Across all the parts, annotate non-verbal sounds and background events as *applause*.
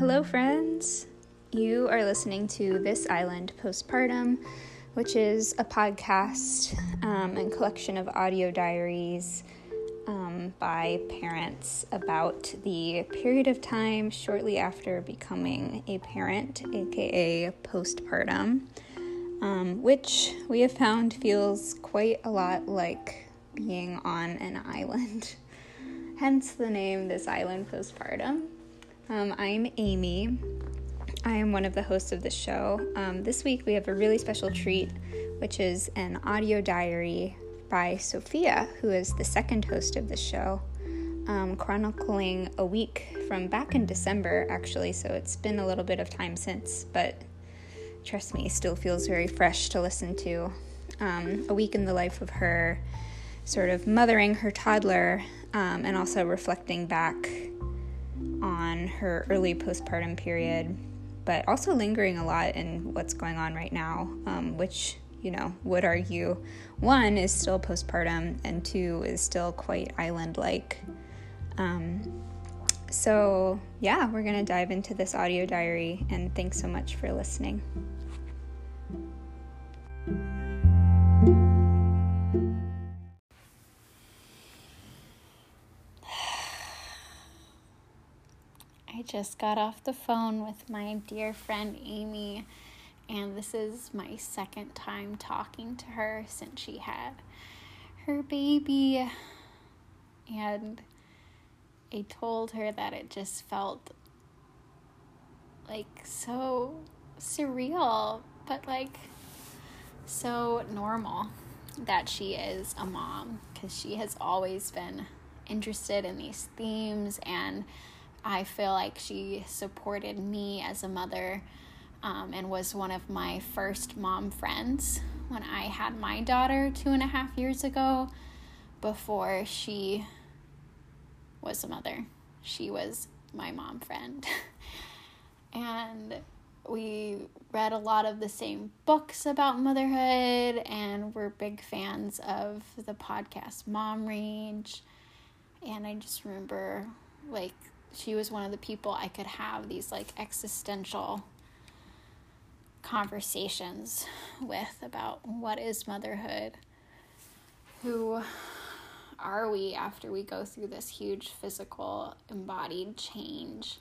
Hello, friends. You are listening to This Island Postpartum, which is a podcast um, and collection of audio diaries um, by parents about the period of time shortly after becoming a parent, aka postpartum, um, which we have found feels quite a lot like being on an island. *laughs* Hence the name This Island Postpartum. Um, I'm Amy. I am one of the hosts of the show. Um, this week we have a really special treat, which is an audio diary by Sophia, who is the second host of the show, um, chronicling a week from back in December, actually. So it's been a little bit of time since, but trust me, still feels very fresh to listen to. Um, a week in the life of her, sort of mothering her toddler, um, and also reflecting back on her early postpartum period, but also lingering a lot in what's going on right now, um, which, you know, would argue one is still postpartum and two is still quite island like. Um, so, yeah, we're going to dive into this audio diary, and thanks so much for listening. I just got off the phone with my dear friend Amy, and this is my second time talking to her since she had her baby. And I told her that it just felt like so surreal, but like so normal that she is a mom because she has always been interested in these themes and I feel like she supported me as a mother um, and was one of my first mom friends when I had my daughter two and a half years ago before she was a mother. She was my mom friend. *laughs* and we read a lot of the same books about motherhood and we're big fans of the podcast Mom Rage. And I just remember like she was one of the people I could have these like existential conversations with about what is motherhood? Who are we after we go through this huge physical embodied change?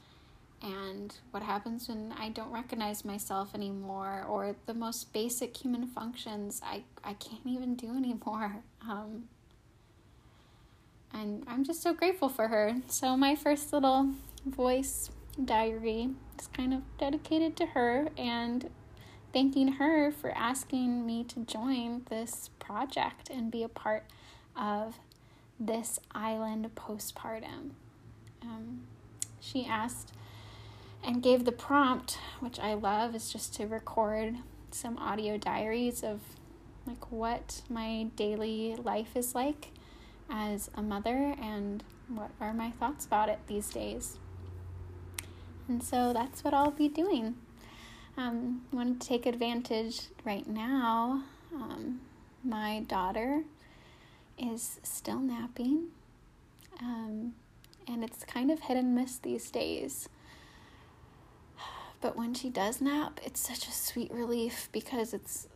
And what happens when I don't recognize myself anymore, or the most basic human functions I, I can't even do anymore? *laughs* Um, and I'm just so grateful for her. So, my first little voice diary is kind of dedicated to her and thanking her for asking me to join this project and be a part of this island postpartum. Um, she asked and gave the prompt, which I love, is just to record some audio diaries of like what my daily life is like as a mother and what are my thoughts about it these days. And so that's what I'll be doing. Um, I want to take advantage right now. Um, my daughter is still napping, um, and it's kind of hit and miss these days. But when she does nap, it's such a sweet relief because it's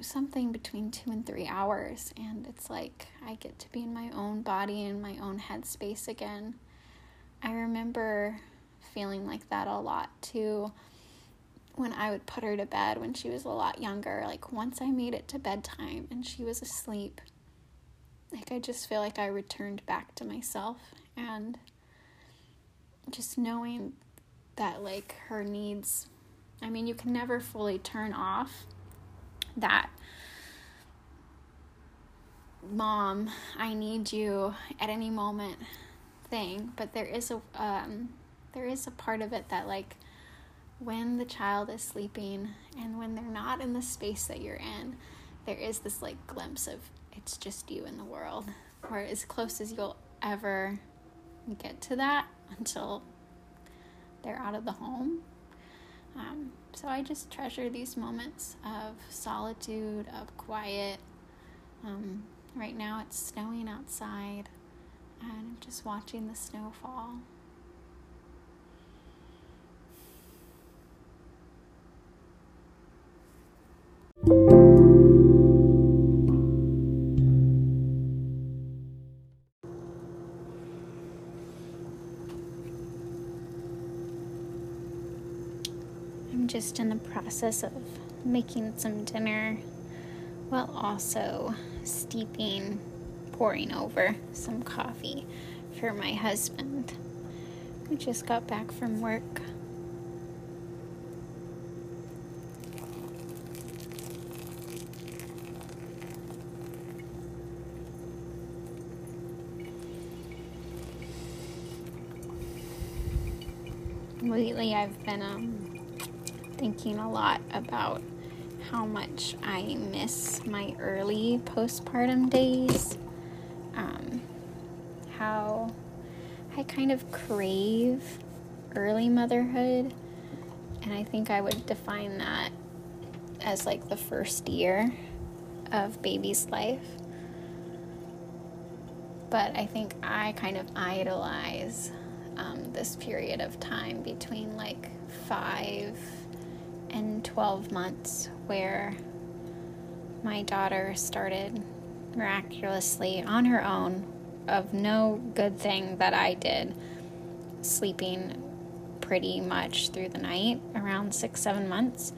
something between two and three hours, and it's like I get to be in my own body and my own headspace again. I remember feeling like that a lot too when I would put her to bed when she was a lot younger. Like once I made it to bedtime and she was asleep, like I just feel like I returned back to myself and just knowing that like her needs I mean, you can never fully turn off that mom, I need you at any moment thing, but there is a um, there is a part of it that like when the child is sleeping and when they're not in the space that you're in, there is this like glimpse of it's just you in the world, or as close as you'll ever get to that until they're out of the home. Um, so I just treasure these moments of solitude, of quiet. Um, Right now it's snowing outside, and I'm just watching the snow fall. I'm just in the process of making some dinner while also steeping, pouring over some coffee for my husband, who just got back from work. Lately, I've been um, thinking a lot about how much I miss my early postpartum days. Um, how I kind of crave early motherhood. And I think I would define that as like the first year of baby's life. But I think I kind of idolize um, this period of time between like five 12 months where my daughter started miraculously on her own of no good thing that I did sleeping pretty much through the night around six, seven months.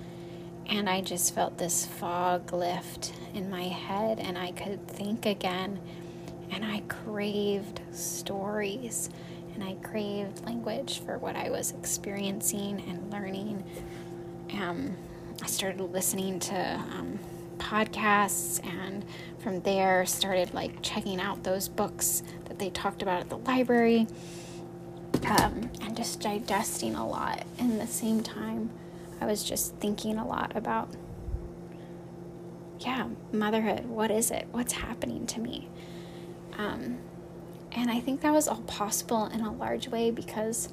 And I just felt this fog lift in my head, and I could think again. And I craved stories, and I craved language for what I was experiencing and learning um, I started listening to um, podcasts and from there started like checking out those books that they talked about at the library um, and just digesting a lot. And the same time, I was just thinking a lot about, yeah, motherhood. What is it? What's happening to me? Um, and I think that was all possible in a large way because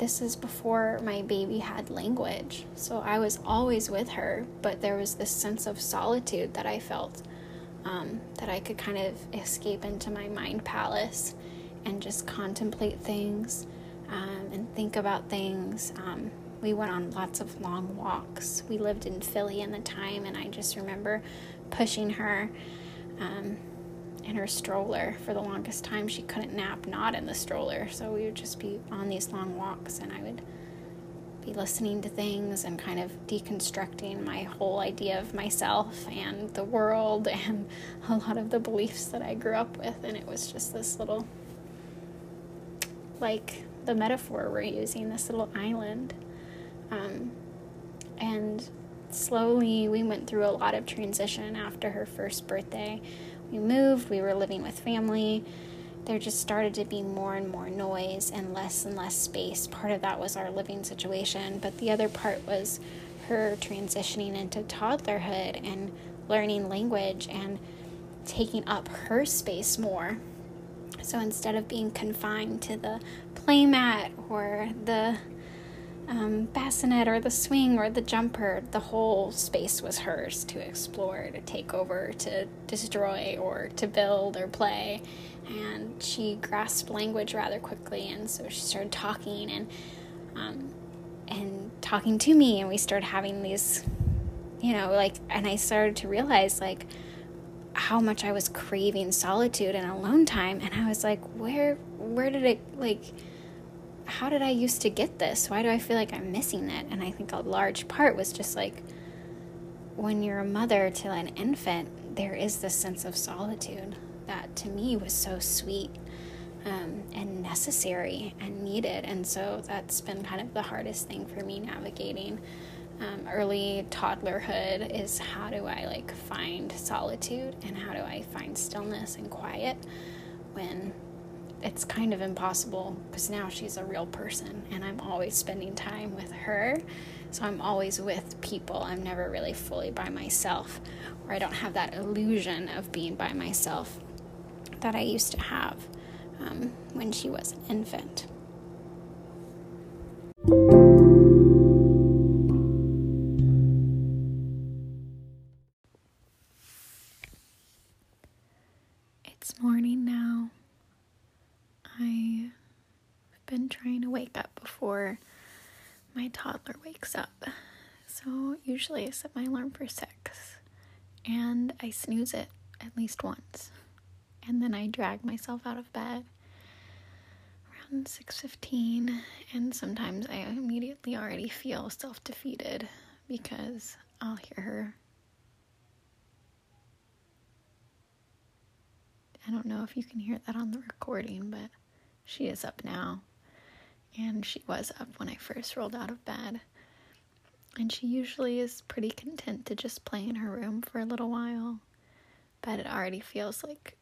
this is before my baby had language. So I was always with her, but there was this sense of solitude that I felt um, that I could kind of escape into my mind palace and just contemplate things um, and think about things. Um, we went on lots of long walks. We lived in Philly in the time, and I just remember pushing her um, in her stroller for the longest time. She couldn't nap not in the stroller, so we would just be on these long walks, and I would be listening to things and kind of deconstructing my whole idea of myself and the world *laughs* and a lot of the beliefs that I grew up with. And it was just this little, like the metaphor we're using, this little island. Um, and slowly we went through a lot of transition after her first birthday we moved, we were living with family. There just started to be more and more noise and less and less space. Part of that was our living situation, but the other part was her transitioning into toddlerhood and learning language and taking up her space more. So instead of being confined to the playmat or the um, bassinet or the swing or the jumper, the whole space was hers to explore, to take over, to destroy, or to build or play. And she grasped language rather quickly, and so she started talking and um, and talking to me, and we started having these, you know, like, and I started to realize like how much I was craving solitude and alone time, and I was like, where, where did it like? How did I used to get this? Why do I feel like I'm missing it? And I think a large part was just like when you're a mother to an infant, there is this sense of solitude that to me was so sweet um, and necessary and needed. And so that's been kind of the hardest thing for me navigating. Um, early toddlerhood is how do I like find solitude and how do I find stillness and quiet when it's kind of impossible because now she's a real person and I'm always spending time with her. So I'm always with people. I'm never really fully by myself, or I don't have that illusion of being by myself that I used to have um, when she was an infant. Usually I set my alarm for six and I snooze it at least once. And then I drag myself out of bed around around 6:15 and sometimes I immediately already feel self-defeated because I'll hear her I don't know if you can hear that on the recording, but she is up now. And she was up when I first rolled out of bed. And she usually is pretty content to just play in her room for a little while. But it already feels like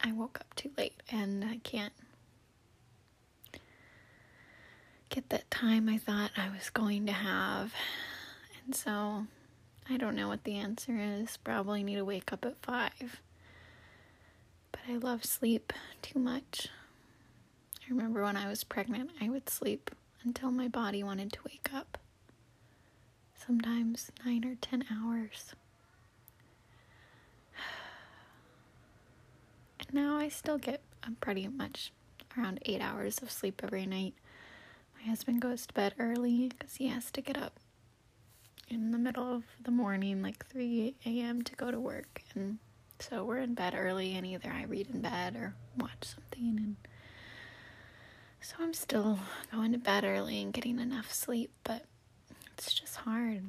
I woke up too late and I can't get that time I thought I was going to have. And so I don't know what the answer is. Probably need to wake up at five but I love sleep too much. I remember when I was pregnant, I would sleep until my body wanted to wake up. Sometimes nine or ten hours. *sighs* And now I still get I'm pretty much around eight hours of sleep every night. My husband goes to bed early because he has to get up in the middle of the morning, like 3 a.m., to go to work. And so we're in bed early, and either I read in bed or watch something. And so I'm still going to bed early and getting enough sleep, but it's just hard.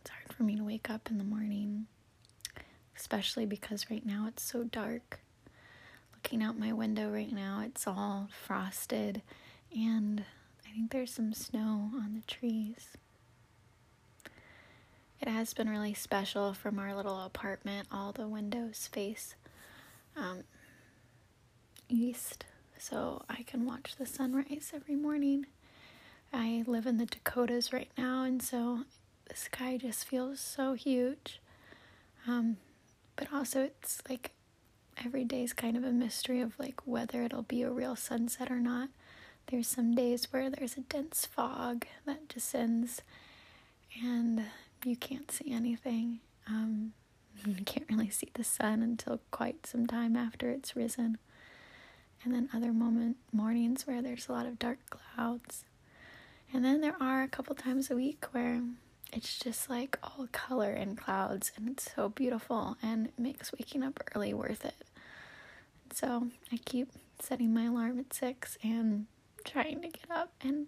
It's hard for me to wake up in the morning, especially because right now it's so dark. Looking out my window right now, it's all frosted, and I think there's some snow on the trees. It has been really special from our little apartment. All the windows face um, east, so I can watch the sunrise every morning. I live in the Dakotas right now, and so the sky just feels so huge. Um, but also, it's like every day is kind of a mystery of like whether it'll be a real sunset or not. There's some days where there's a dense fog that descends, and you can't see anything. Um, *laughs* you can't really see the sun until quite some time after it's risen. And then other moment mornings where there's a lot of dark clouds. And then there are a couple times a week where it's just like all color and clouds and it's so beautiful and it makes waking up early worth it. So I keep setting my alarm at six and trying to get up and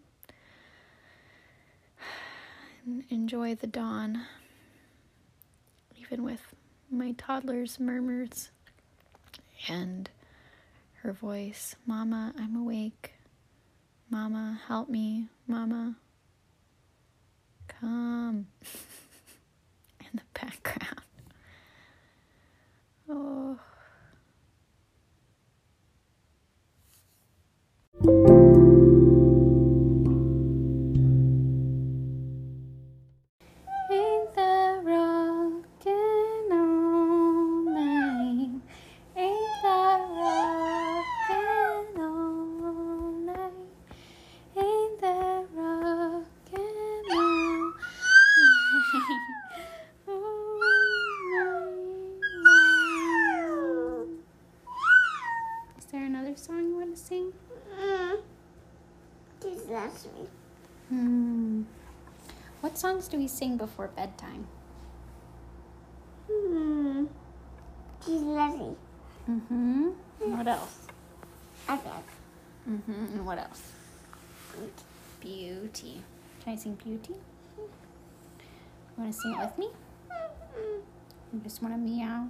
*sighs* enjoy the dawn, even with my toddler's murmurs and her voice Mama, I'm awake. Mama, help me. Mama, come. *laughs* in the background. Oh. Beauty? You want to sing it with me? You just want to meow?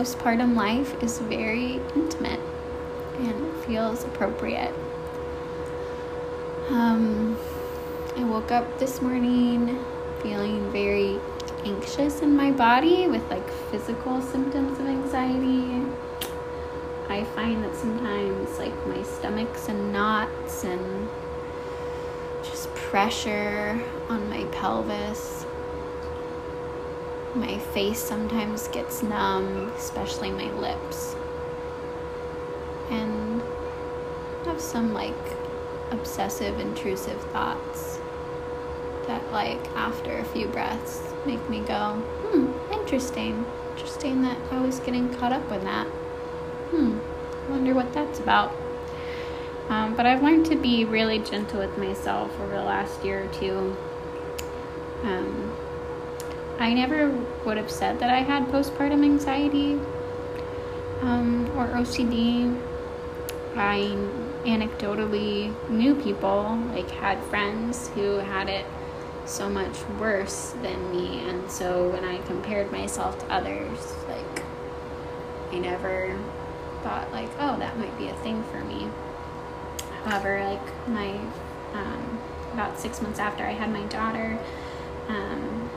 Postpartum life is very intimate and feels appropriate. Um, I woke up this morning feeling very anxious in my body with like physical symptoms of anxiety. I find that sometimes like my stomach's in knots and just pressure on my pelvis. My face sometimes gets numb, especially my lips. And I have some like obsessive, intrusive thoughts that, like, after a few breaths, make me go, hmm, interesting. Interesting that I was getting caught up with that. Hmm, wonder what that's about. Um, but I've learned to be really gentle with myself over the last year or two. Um, I never would have said that I had postpartum anxiety um, or OCD. I anecdotally knew people, like had friends who had it so much worse than me, and so when I compared myself to others, like I never thought like, oh, that might be a thing for me. However, like my um, about six months after I had my daughter, um,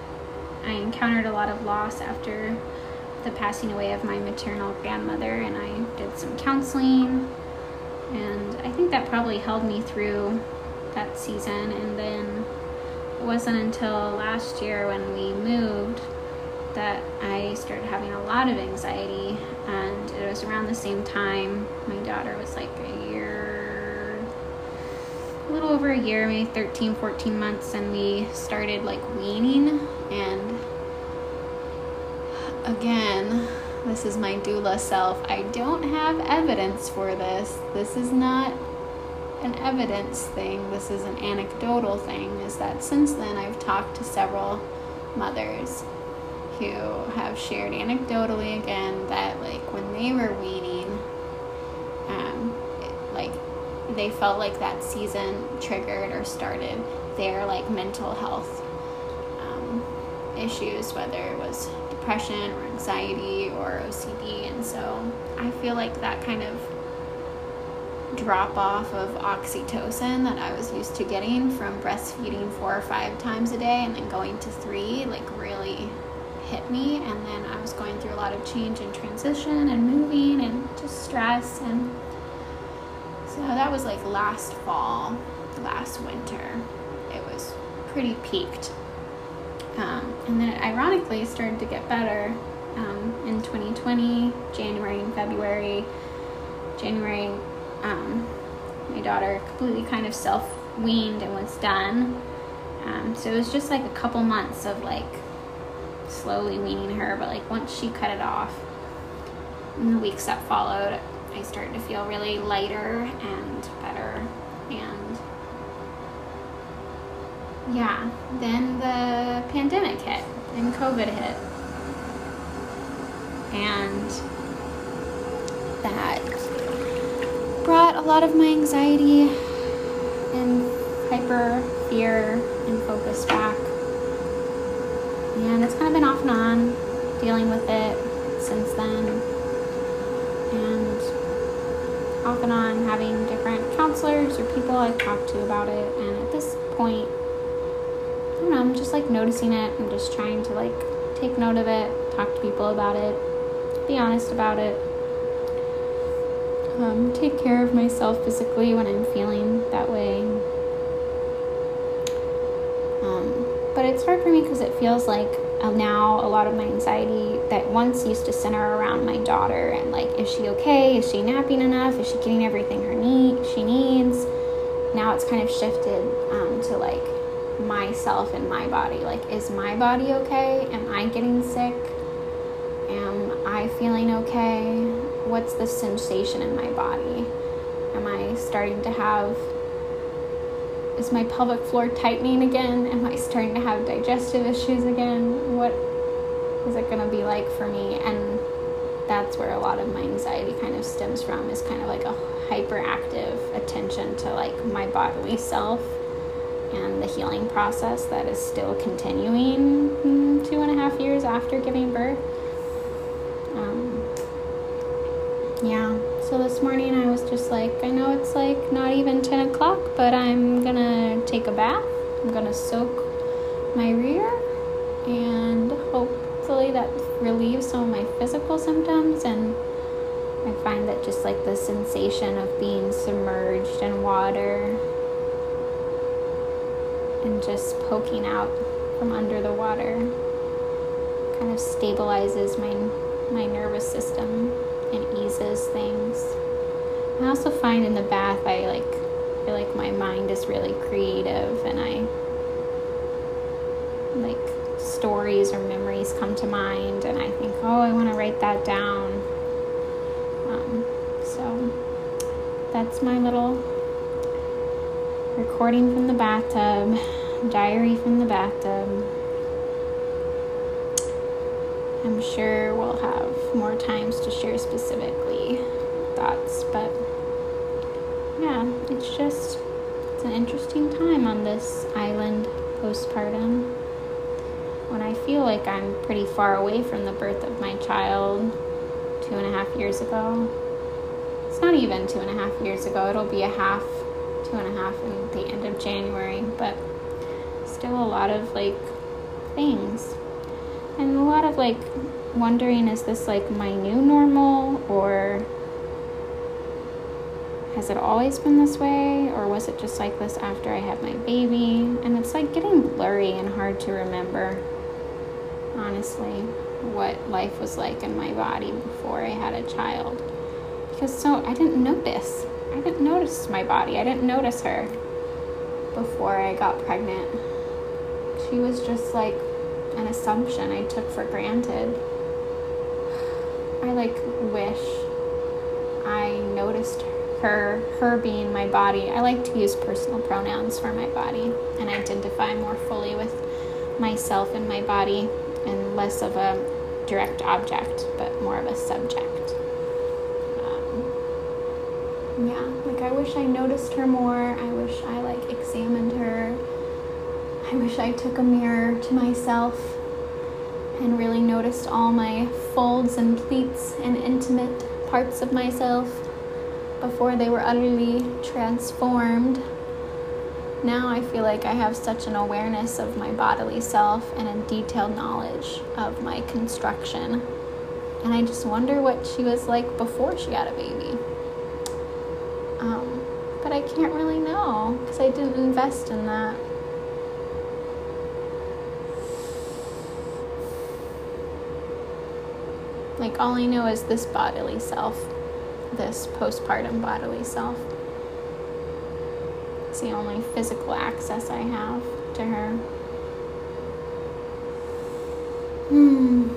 I encountered a lot of loss after the passing away of my maternal grandmother, and I did some counseling, and I think that probably held me through that season. And then it wasn't until last year when we moved that I started having a lot of anxiety, and it was around the same time my daughter was like a little over a year, maybe 13, 14 months, and we started like weaning. And again, this is my doula self. I don't have evidence for this. This is not an evidence thing, this is an anecdotal thing. Is that since then I've talked to several mothers who have shared anecdotally again that like when they were weaning, um, it, like they felt like that season triggered or started their like mental health um, issues, whether it was depression or anxiety or OCD. And so I feel like that kind of drop off of oxytocin that I was used to getting from breastfeeding four or five times a day and then going to three, like really hit me. And then I was going through a lot of change and transition and moving and just stress. And so that was like last fall, last winter. It was pretty peaked. Um, and then it ironically started to get better um, in 2020, January and February. January, um, my daughter completely kind of self weaned and was done. Um, so it was just like a couple months of like slowly weaning her, but like once she cut it off, in the weeks that followed, I started to feel really lighter and better. And yeah, then the pandemic hit and COVID hit. And that brought a lot of my anxiety and hyper fear and focus back. And it's kind of been off and on dealing with it since then. And off and on having different counselors or people I've talked to about it. And at this point, I don't know, I'm just like noticing it. I'm just trying to like take note of it, talk to people about it, be honest about it. Um, take care of myself physically when I'm feeling that way. Um, but it's hard for me because it feels like now a lot of my anxiety that once used to center around my daughter and like, is she okay? Is she napping enough? Is she getting everything her need she needs? Now it's kind of shifted um, to like myself and my body. Like, is my body okay? Am I getting sick? Am I feeling okay? What's the sensation in my body? Am I starting to have is my pelvic floor tightening again? Am I starting to have digestive issues again? What is it going to be like for me? And that's where a lot of my anxiety kind of stems from is kind of like a hyperactive attention to like my bodily self and the healing process that is still continuing mm, two and a half years after giving birth. Um, yeah, so this morning I was just like, I know it's like not even 10 o'clock, but I'm gonna take a bath. I'm gonna soak my rear and hopefully that relieves some of my physical symptoms and I find that just like the sensation of being submerged in water and just poking out from under the water kind of stabilizes my my nervous system and eases things. I also find in the bath I like feel like my mind is really creative and I like stories or memories come to mind and I think, oh, I want to write that down. Um, so that's my little recording from the bathtub, diary from the bathtub. I'm sure we'll have more times to share specifically thoughts, but yeah, it's just it's an interesting time on this island postpartum I feel like I'm pretty far away from the birth of my child two and a half years ago. It's not even two and a half years ago, it'll be a half, two and a half in the end of January, but still a lot of like things. And a lot of like wondering is this like my new normal or has it always been this way or was it just like this after I had my baby? And it's like getting blurry and hard to remember honestly, what life was like in my body before I had a child. Because so I didn't notice. I didn't notice my body. I didn't notice her before I got pregnant. She was just like an assumption I took for granted. I like wish I noticed her, her being my body. I like to use personal pronouns for my body and identify more fully with myself and my body and less of a direct object, but more of a subject. Um, yeah, like I wish I noticed her more. I wish I like examined her. I wish I took a mirror to myself and really noticed all my folds and pleats and intimate parts of myself before they were utterly transformed now I feel like I have such an awareness of my bodily self and a detailed knowledge of my construction. And I just wonder what she was like before she had a baby. Um, but I can't really know because I didn't invest in that. Like, all I know is this bodily self, this postpartum bodily self. The only physical access I have to her. Hmm.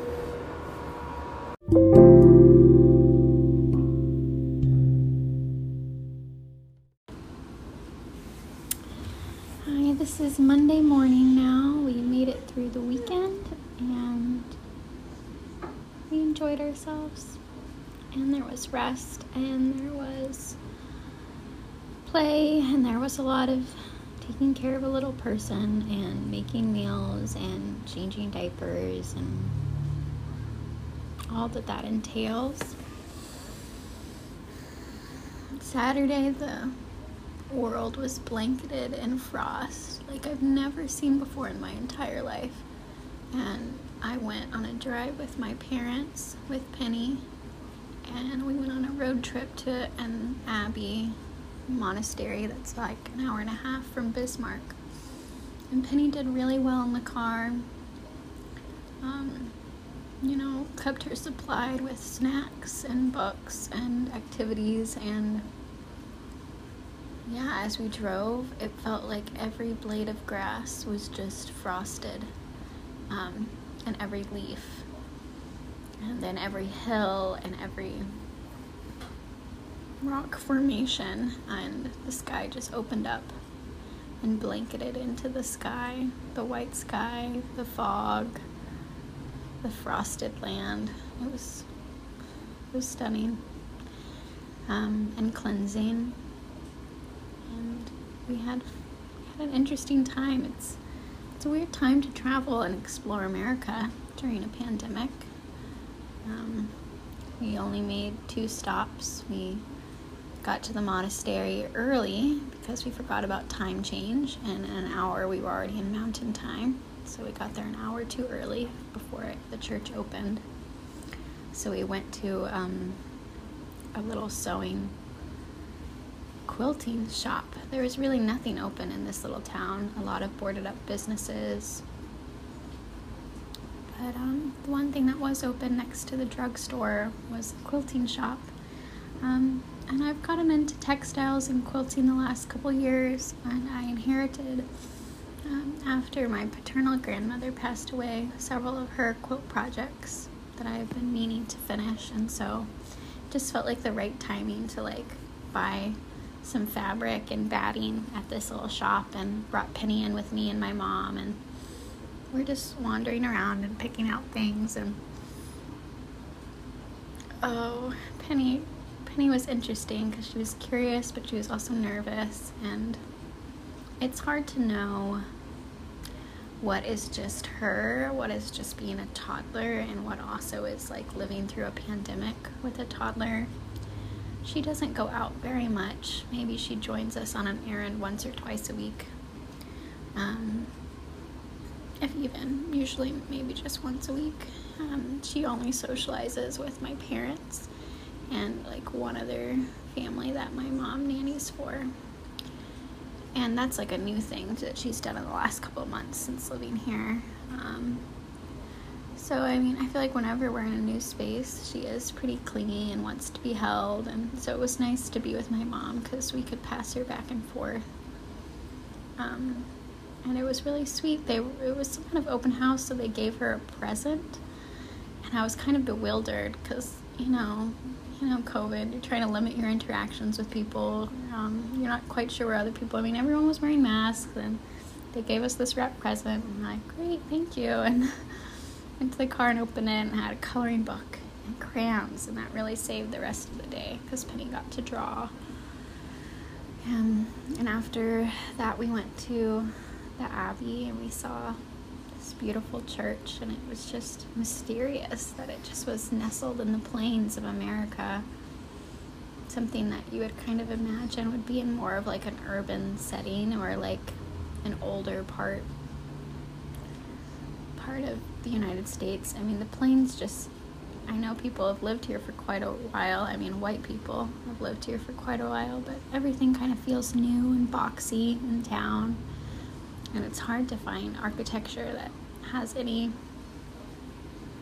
Hi, this is Monday morning now. We made it through the weekend and we enjoyed ourselves. And there was rest and there was play, and there was a lot of taking care of a little person and making meals and changing diapers and all that that entails. Saturday, the world was blanketed in frost like I've never seen before in my entire life. And I went on a drive with my parents, with Penny, and we went on a road trip to an abbey monastery that's like an hour and a half from Bismarck. And Penny did really well in the car. Um, you know, kept her supplied with snacks and books and activities. And yeah, as we drove, it felt like every blade of grass was just frosted, um, and every leaf, and then every hill and every rock formation, and the sky just opened up and blanketed into the sky the white sky, the fog, the frosted land. It was, it was stunning um, and cleansing. And we had, had an interesting time. It's it's a weird time to travel and explore America during a pandemic. Um, we only made two stops. We got to the monastery early because we forgot about time change, and an hour we were already in mountain time. So we got there an hour too early before the church opened. So we went to um, a little sewing quilting shop. There was really nothing open in this little town, a lot of boarded up businesses. But um, the one thing that was open next to the drugstore was a quilting shop. Um, and I've gotten into textiles and quilting the last couple years, and I inherited um, after my paternal grandmother passed away several of her quilt projects that I've been meaning to finish, and so just felt like the right timing to like buy some fabric and batting at this little shop and brought Penny in with me and my mom. And we're just wandering around and picking out things and oh Penny Penny was interesting because she was curious but she was also nervous and it's hard to know what is just her, what is just being a toddler, and what also is like living through a pandemic with a toddler. She doesn't go out very much. Maybe she joins us on an errand once or twice a week. Um, if even, usually maybe just once a week. Um, she only socializes with my parents and like one other family that my mom nannies for and that's like a new thing that she's done in the last couple months since living here. Um, so I mean, I feel like whenever we're in a new space, she is pretty clingy and wants to be held, and so it was nice to be with my mom because we could pass her back and forth. Um, and it was really sweet. They it was some kind of open house, so they gave her a present, and I was kind of bewildered because you know *laughs* you know, COVID, you're trying to limit your interactions with people. Um, you're not quite sure where other people. I mean, everyone was wearing masks, and they gave us this wrap present. And I'm like, great, thank you. *laughs* And went to the car and opened it and had a coloring book and crayons, and that really saved the rest of the day because Penny got to draw. Um, and after that, we went to the Abbey and we saw this beautiful church, and it was just mysterious that it just was nestled in the plains of America. Something that you would kind of imagine would be in more of like an urban setting or like an older part part of the United States. I mean, the plains just I know people have lived here for quite a while. I mean, white people have lived here for quite a while, but everything kind of feels new and boxy in town and it's hard to find architecture that has any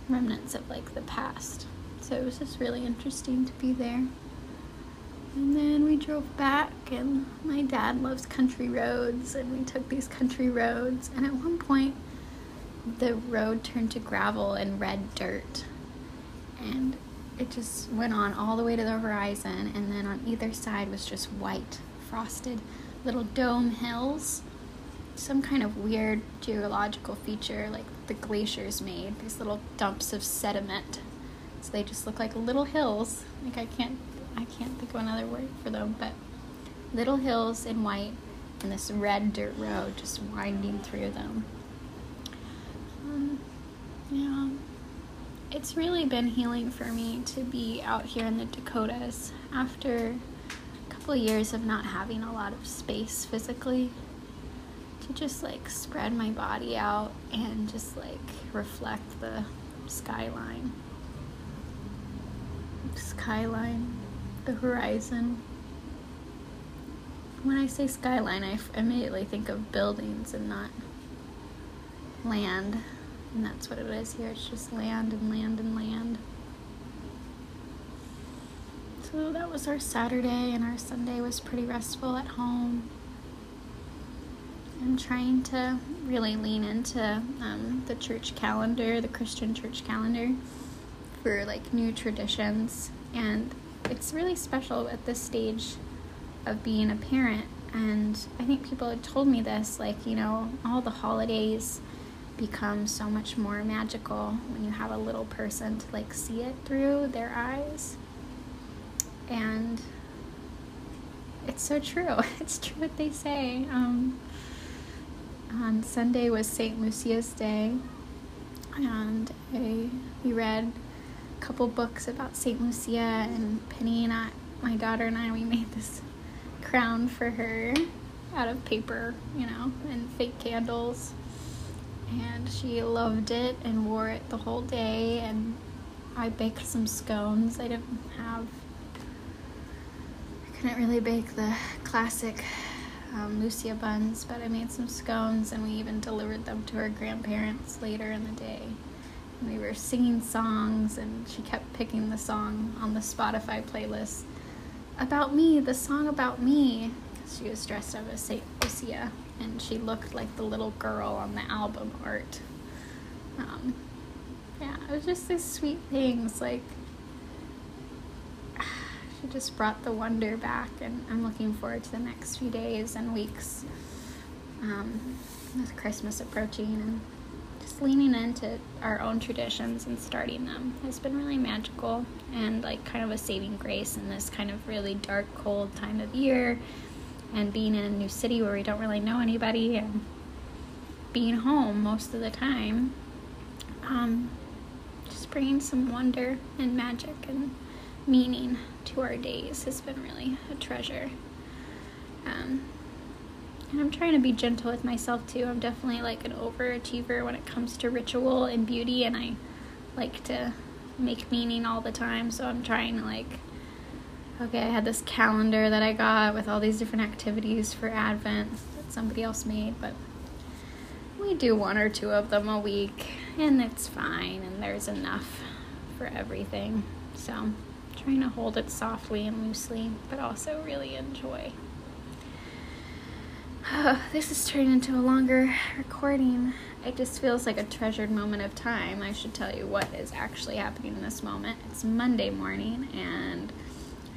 remnants of like the past. So it was just really interesting to be there. And then we drove back, and my dad loves country roads, and we took these country roads. And at one point, the road turned to gravel and red dirt. And it just went on all the way to the horizon, and then on either side was just white, frosted little dome hills some kind of weird geological feature like the glaciers made these little dumps of sediment. So they just look like little hills. Like i can't i can't think of another word for them but little hills in white and this red dirt road just winding through them. Um, yeah. It's really been healing for me to be out here in the dakotas after a couple of years of not having a lot of space physically to just like spread my body out and just like reflect the skyline. Skyline, the horizon. When I say skyline, I immediately think of buildings and not land. And that's what it is here. It's just land and land and land. So that was our Saturday, and our Sunday was pretty restful at home. I'm trying to really lean into um, the church calendar, the Christian church calendar, for like new traditions. And it's really special at this stage of being a parent. And I think people had told me this like, you know, all the holidays become so much more magical when you have a little person to like see it through their eyes. And it's so true. *laughs* It's true what they say. Um, on Sunday was St. Lucia's Day, and I, we read a couple books about St. Lucia, and Penny and I, my daughter and I, we made this crown for her out of paper, you know, and fake candles. And she loved it and wore it the whole day. And I baked some scones. I didn't have, I couldn't really bake the classic um, Lucia buns, but I made some scones and we even delivered them to her grandparents later in the day. And we were singing songs, and she kept picking the song on the Spotify playlist about me, the song about me. She was dressed up as Saint Lucia, and she looked like the little girl on the album art. Um, yeah, it was just these sweet things. Like just brought the wonder back, and I'm looking forward to the next few days and weeks um, with Christmas approaching and just leaning into our own traditions and starting them has been really magical and like kind of a saving grace in this kind of really dark, cold time of year and being in a new city where we don't really know anybody and being home most of the time. Um, just bringing some wonder and magic and meaning to our days has been really a treasure. Um, and I'm trying to be gentle with myself too. I'm definitely like an overachiever when it comes to ritual and beauty, and I like to make meaning all the time. So I'm trying to like, okay, I had this calendar that I got with all these different activities for Advent that somebody else made, but we do one or two of them a week, and it's fine, and there's enough for everything. So trying to hold it softly and loosely, but also really enjoy. *sighs* this is turning into a longer recording. It just feels like a treasured moment of time. I should tell you what is actually happening in this moment. It's Monday morning, and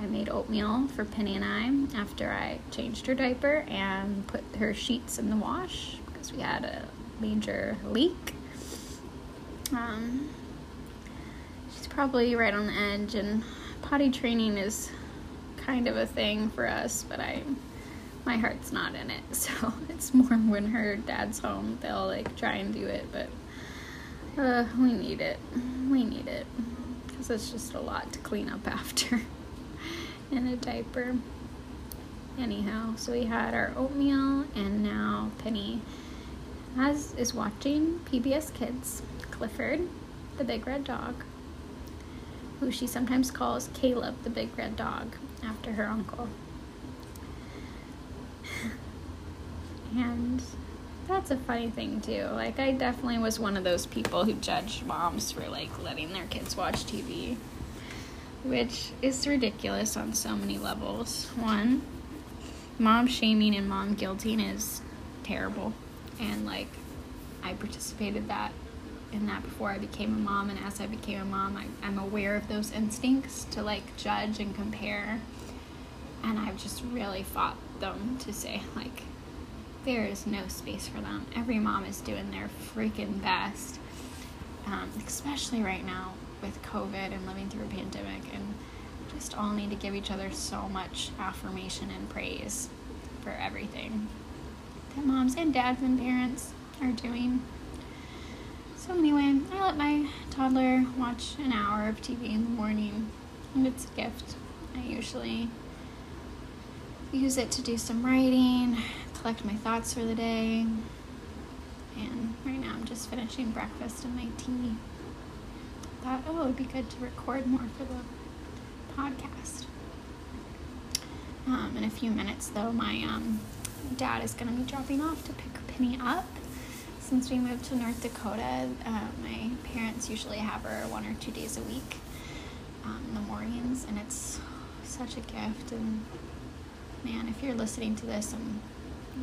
I made oatmeal for Penny and I after I changed her diaper and put her sheets in the wash because we had a major leak. Um, she's probably right on the edge, and potty training is kind of a thing for us, but I my heart's not in it. *laughs* So it's more when her dad's home, they'll like try and do it, but uh, we need it. We need it because it's just a lot to clean up *laughs* after in a diaper. Anyhow, so we had our oatmeal, and now Penny has is watching PBS Kids. Clifford, the big red dog, who she sometimes calls Caleb, the big red dog, after her uncle. and that's a funny thing too. Like I definitely was one of those people who judged moms for like letting their kids watch TV, which is ridiculous on so many levels. One, mom shaming and mom guilting is terrible, and like I participated that in that before I became a mom, and as I became a mom, I, I'm aware of those instincts to like judge and compare, and I've just really fought them to say like there is no space for them. Every mom is doing their freaking best, um, especially right now with COVID and living through a pandemic, and just all need to give each other so much affirmation and praise for everything that moms and dads and parents are doing. So, anyway, I let my toddler watch an hour of TV in the morning, and it's a gift. I usually use it to do some writing, collect my thoughts for the day. And right now I'm just finishing breakfast and my tea. Thought, oh, it would be good to record more for the podcast. Um, in a few minutes, though, my um, dad is going to be dropping off to pick Penny up. Since we moved to North Dakota, uh, my parents usually have her one or two days a week um, in the mornings, and it's such a gift. And man, if you're listening to this and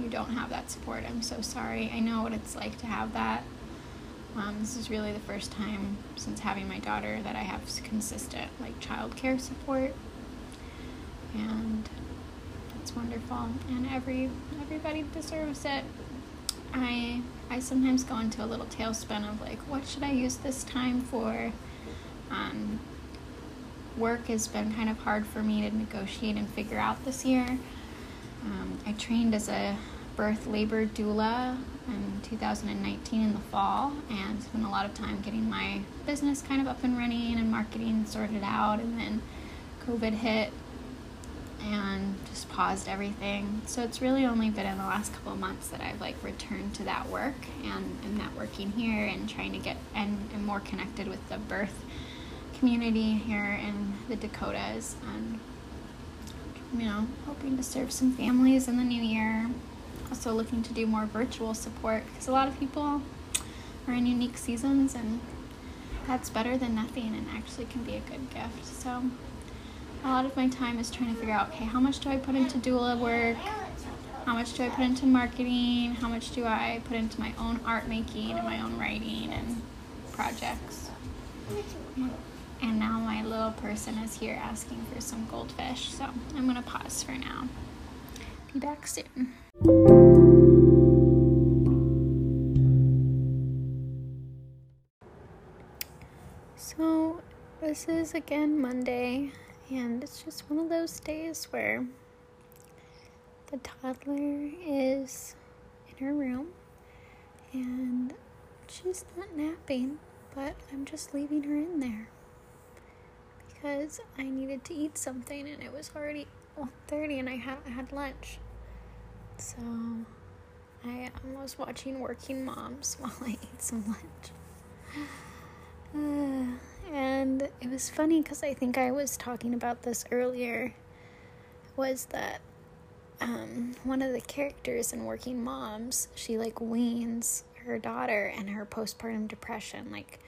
you don't have that support, I'm so sorry. I know what it's like to have that. Um, this is really the first time since having my daughter that I have consistent like childcare support, and it's wonderful. And every everybody deserves it. I I sometimes go into a little tailspin of like, what should I use this time for? Um, work has been kind of hard for me to negotiate and figure out this year. Um, I trained as a birth labor doula in 2019 in the fall and spent a lot of time getting my business kind of up and running and marketing sorted out and then covid hit and just paused everything so it's really only been in the last couple months that i've like returned to that work and, and networking here and trying to get and, and more connected with the birth community here in the dakotas and you know hoping to serve some families in the new year also looking to do more virtual support because a lot of people are in unique seasons and that's better than nothing and actually can be a good gift. So a lot of my time is trying to figure out okay, how much do I put into doula work? How much do I put into marketing? How much do I put into my own art making and my own writing and projects? And now my little person is here asking for some goldfish, so I'm gonna pause for now. Be back soon. So, this is again Monday, and it's just one of those days where the toddler is in her room and she's not napping, but I'm just leaving her in there because I needed to eat something and it was already 1:30 and I had I had lunch. So I was watching Working Moms *laughs* while I ate some lunch. It was funny because I think I was talking about this earlier. Was that um, one of the characters in Working Moms? She like weans her daughter, and her postpartum depression like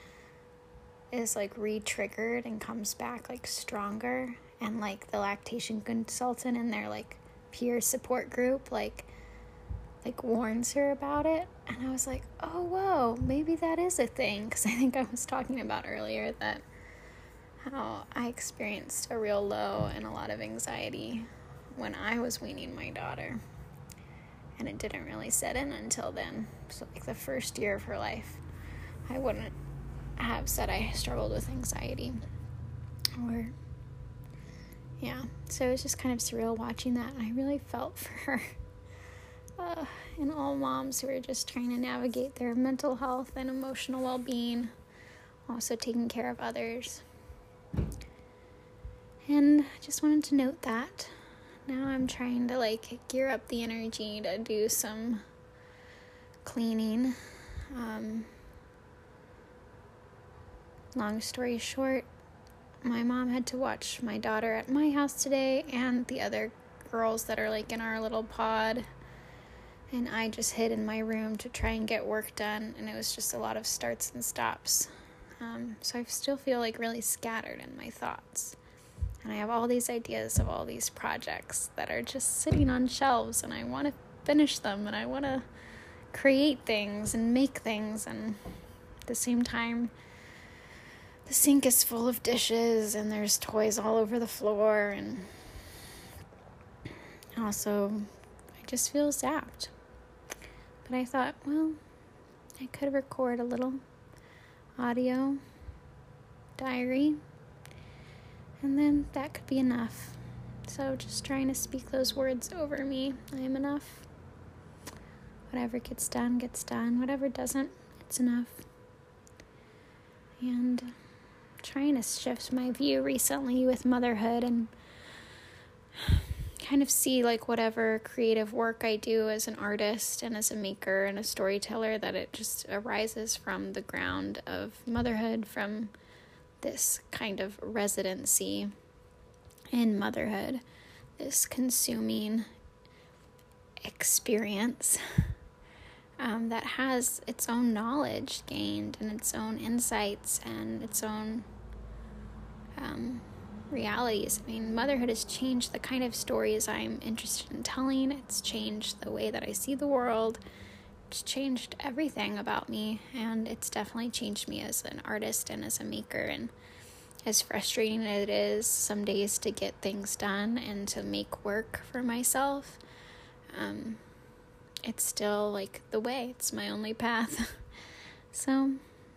is like re-triggered and comes back like stronger. And like the lactation consultant in their like peer support group like like warns her about it and i was like oh whoa maybe that is a thing because i think i was talking about earlier that how i experienced a real low and a lot of anxiety when i was weaning my daughter. And it didn't really set in until then. So like the first year of her life i wouldn't have said i struggled with anxiety. Or yeah, so it was just kind of surreal watching that. And I really felt *laughs* for her. Uh, and all moms who are just trying to navigate their mental health and emotional well being, also taking care of others. And I just wanted to note that. Now I'm trying to like gear up the energy to do some cleaning. Um, long story short, my mom had to watch my daughter at my house today and the other girls that are like in our little pod. And I just hid in my room to try and get work done, and it was just a lot of starts and stops. Um, so I still feel like really scattered in my thoughts. And I have all these ideas of all these projects that are just sitting on shelves, and I want to finish them, and I want to create things and make things, and at the same time, the sink is full of dishes and there's toys all over the floor and also I just feel zapped. But I thought, well, I could record a little audio diary and then that could be enough. So just trying to speak those words over me. I am enough. Whatever gets done, gets done. Whatever doesn't, it's enough. And trying to shift my view recently with motherhood and kind of see like whatever creative work I do as an artist and as a maker and a storyteller that it just arises from the ground of motherhood from this kind of residency in motherhood this consuming experience um, that has its own knowledge gained and its own insights and its own um, realities. I mean, motherhood has changed the kind of stories I'm interested in telling, it's changed the way that I see the world. It's changed everything about me, and it's definitely changed me as an artist and as a maker. And as frustrating as it is some days to get things done and to make work for myself, um, it's still like the way, it's my only path. *laughs* so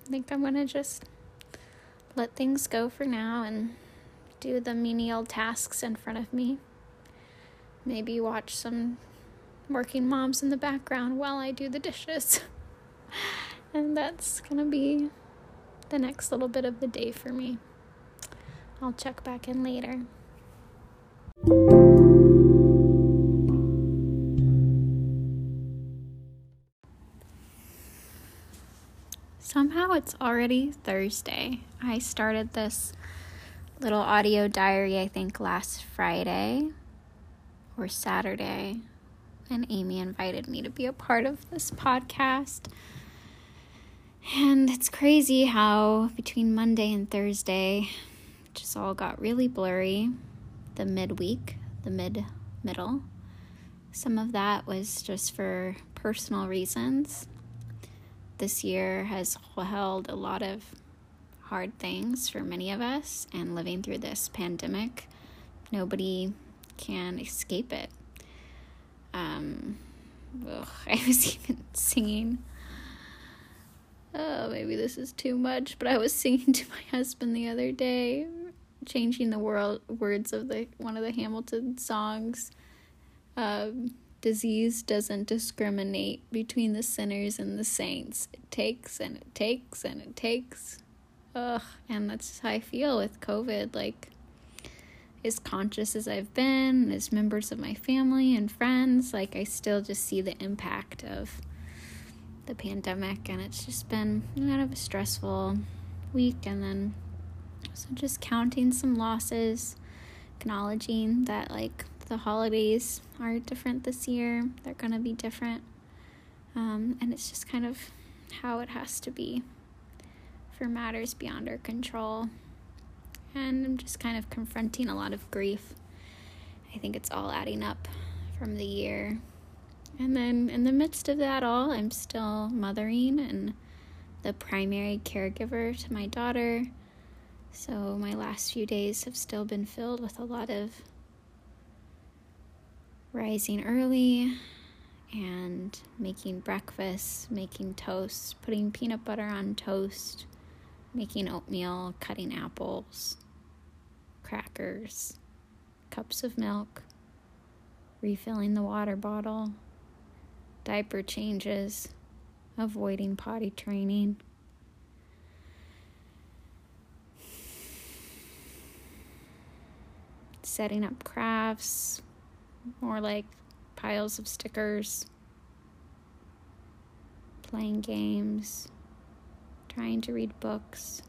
I think I'm gonna just let things go for now and do the menial tasks in front of me. Maybe watch some working moms in the background while I do the dishes. *laughs* and that's gonna be the next little bit of the day for me. I'll check back in later. Somehow it's already Thursday. I started this little audio diary, I think, last Friday or Saturday. And Amy invited me to be a part of this podcast. And it's crazy how between Monday and Thursday, just all got really blurry. The midweek, the mid middle. Some of that was just for personal reasons. This year has held a lot of hard things for many of us, and living through this pandemic, nobody can escape it. Um, ugh, *laughs* I was even singing. Oh, maybe this is too much, but I was singing to my husband the other day, changing the world words of the one of the Hamilton songs. Um, disease doesn't discriminate between the sinners and the saints. It takes and it takes and it takes. Ugh, and that's how I feel with COVID. Like, as conscious as I've been, as members of my family and friends, like, I still just see the impact of the pandemic, and it's just been kind of a stressful week. And then, so just counting some losses, acknowledging that, like, the holidays are different this year, they're to be different. Um, and it's just kind of how it has to be for matters beyond our control. And I'm just kind of confronting a lot of grief. I think it's all adding up from the year. And then in the midst of that all, I'm still mothering and the primary caregiver to my daughter. So my last few days have still been filled with a lot of rising early and making breakfast, making toast, putting peanut butter on toast, making oatmeal, cutting apples, crackers, cups of milk, refilling the water bottle, diaper changes, avoiding potty training. Setting up crafts, more like piles of stickers, playing games, trying to read books,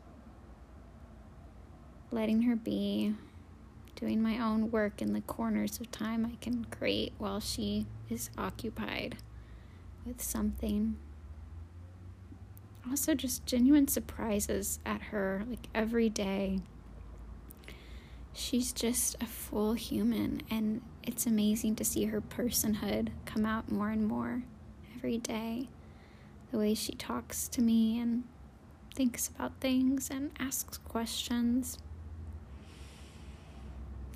letting her be, doing my own work in the corners of time I can create while she is occupied with something. Also, just genuine surprises at her, like every day she's just a full human and it's amazing to see her personhood come out more and more every day the way she talks to me and thinks about things and asks questions.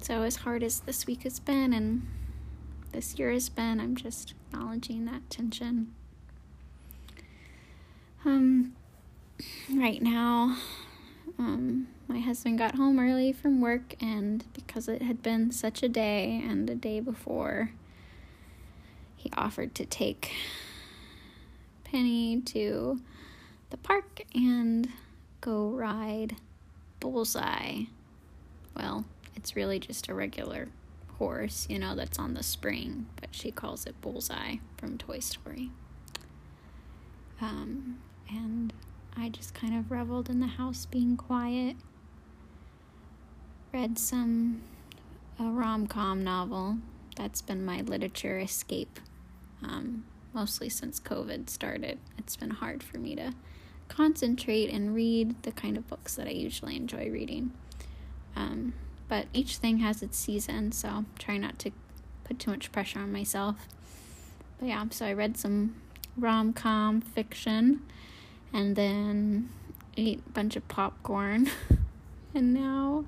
So as hard as this week has been and this year has been i'm just acknowledging that tension. Um right now um my husband got home early from work, and because it had been such a day and a day before, he offered to take Penny to the park and go ride Bullseye. Well, it's really just a regular horse, you know, that's on the spring, but she calls it Bullseye from Toy Story. Um, and I just kind of reveled in the house being quiet read some a rom-com novel. That's been my literature escape. Um, mostly since COVID started. It's been hard for me to concentrate and read the kind of books that I usually enjoy reading. Um, but each thing has its season, so try not to put too much pressure on myself. But yeah, so I read some rom com fiction and then ate a bunch of popcorn. *laughs* and now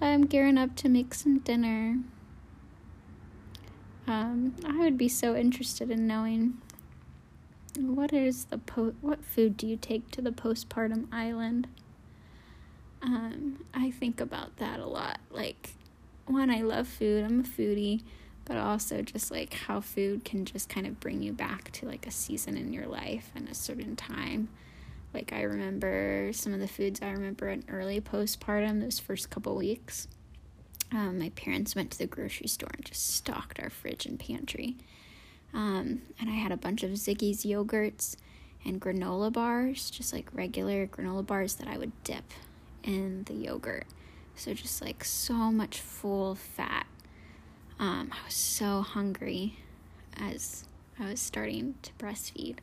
I'm gearing up to make some dinner. Um, I would be so interested in knowing what is the po- what food do you take to the postpartum island? Um, I think about that a lot. Like, one, I love food. I'm a foodie, but also just like how food can just kind of bring you back to like a season in your life and a certain time. Like I remember some of the foods I remember in early postpartum, those first couple weeks. Um, my parents went to the grocery store and just stocked our fridge and pantry. Um, and I had a bunch of Siggi's yogurts and granola bars, just like regular granola bars that I would dip in the yogurt. So just like so much full fat um, I was so hungry as I was starting to breastfeed.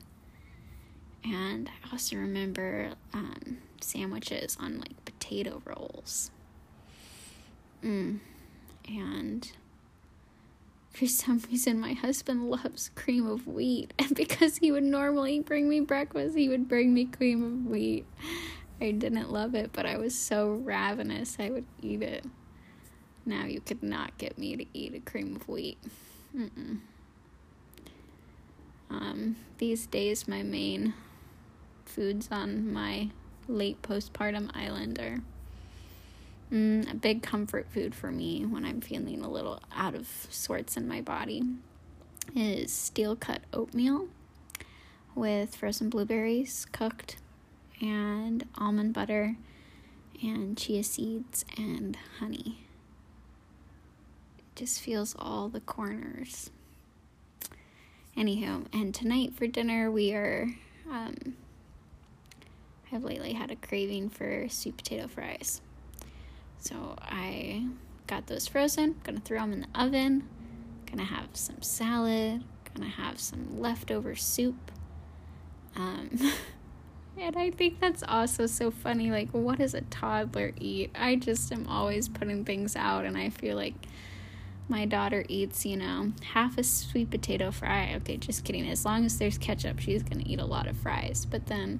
And I also remember um, sandwiches on like potato rolls. Mm. And for some reason, my husband loves cream of wheat. *laughs* And because he would normally bring me breakfast, he would bring me cream of wheat. I didn't love it, but I was so ravenous, I would eat it. Now you could not get me to eat a cream of wheat. Mm-mm. Um, these days, my main foods on my late postpartum island are mm, a big comfort food for me when I'm feeling a little out of sorts in my body is steel cut oatmeal with frozen blueberries cooked and almond butter and chia seeds and honey It just feels all the corners. Anywho, and tonight for dinner we are um I've lately had a craving for sweet potato fries. So I got those frozen, gonna throw them in the oven, gonna have some salad, gonna have some leftover soup. Um *laughs* and I think that's also so funny. Like, what does a toddler eat? I just am always putting things out, and I feel like my daughter eats, you know, half a sweet potato fry. Okay, just kidding. As long as there's ketchup, she's to eat a lot of fries. But then,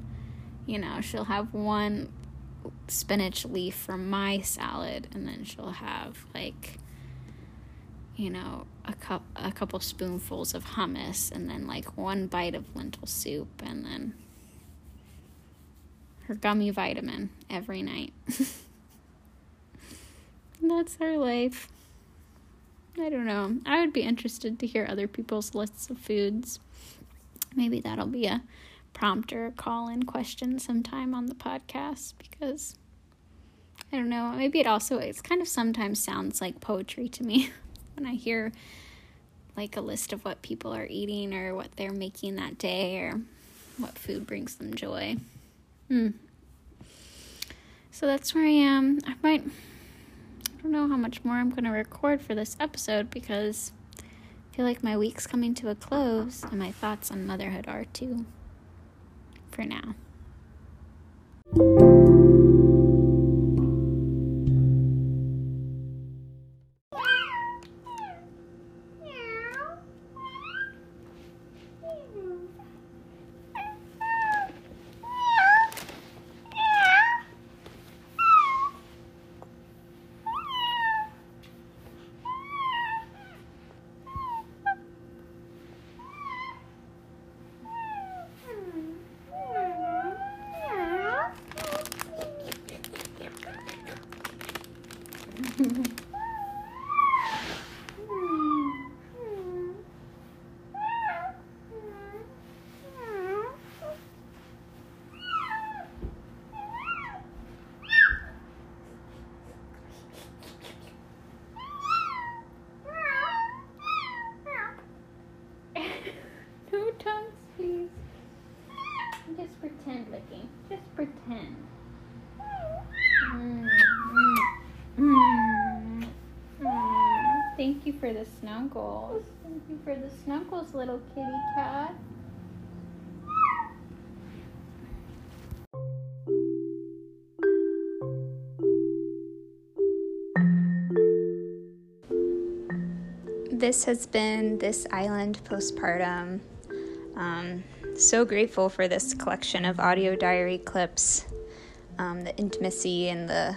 you know, she'll have one spinach leaf from my salad and then she'll have like you know, a cup a couple spoonfuls of hummus and then like one bite of lentil soup and then her gummy vitamin every night. *laughs* that's her life. I don't know. I would be interested to hear other people's lists of foods. Maybe that'll be a prompt or a call in question sometime on the podcast because I don't know. Maybe it also it's kind of sometimes sounds like poetry to me *laughs* when I hear like a list of what people are eating or what they're making that day or what food brings them joy. Hmm. So that's where I am. I might I don't know how much more I'm going to record for this episode because I feel like my week's coming to a close and my thoughts on motherhood are too. For now. Little kitty cat. This has been This Island Postpartum. Um, so grateful for this collection of audio diary clips, um, the intimacy and the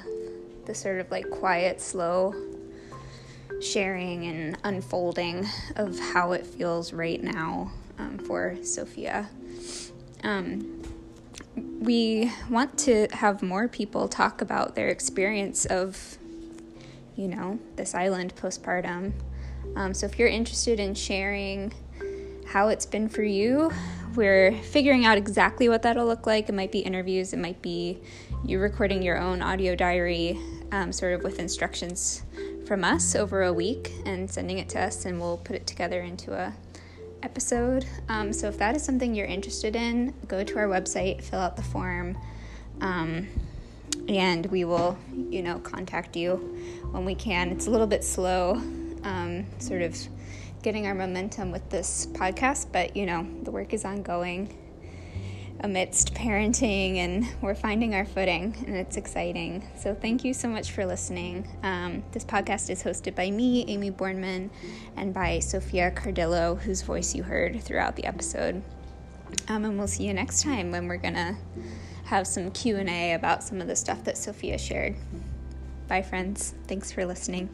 the sort of like quiet, slow sharing and unfolding of how it feels right now um, for Sophia. Um, we want to have more people talk about their experience of, you know, this island postpartum. Um, so if you're interested in sharing how it's been for you, we're figuring out exactly what that'll look like. It might be interviews, it might be you recording your own audio diary, um, sort of with instructions from us over a week and sending it to us, and we'll put it together into a episode. Um, so if that is something you're interested in, go to our website, fill out the form, um, and we will, you know, contact you when we can. It's a little bit slow, um, sort of getting our momentum with this podcast, but you know, the work is ongoing amidst parenting and we're finding our footing and it's exciting. So, thank you so much for listening. Um, this podcast is hosted by me, Amy Bornman, and by Sophia Cardillo, whose voice you heard throughout the episode. Um, and we'll see you next time when we're gonna have some Q&A about some of the stuff that Sophia shared. Bye friends. Thanks for listening.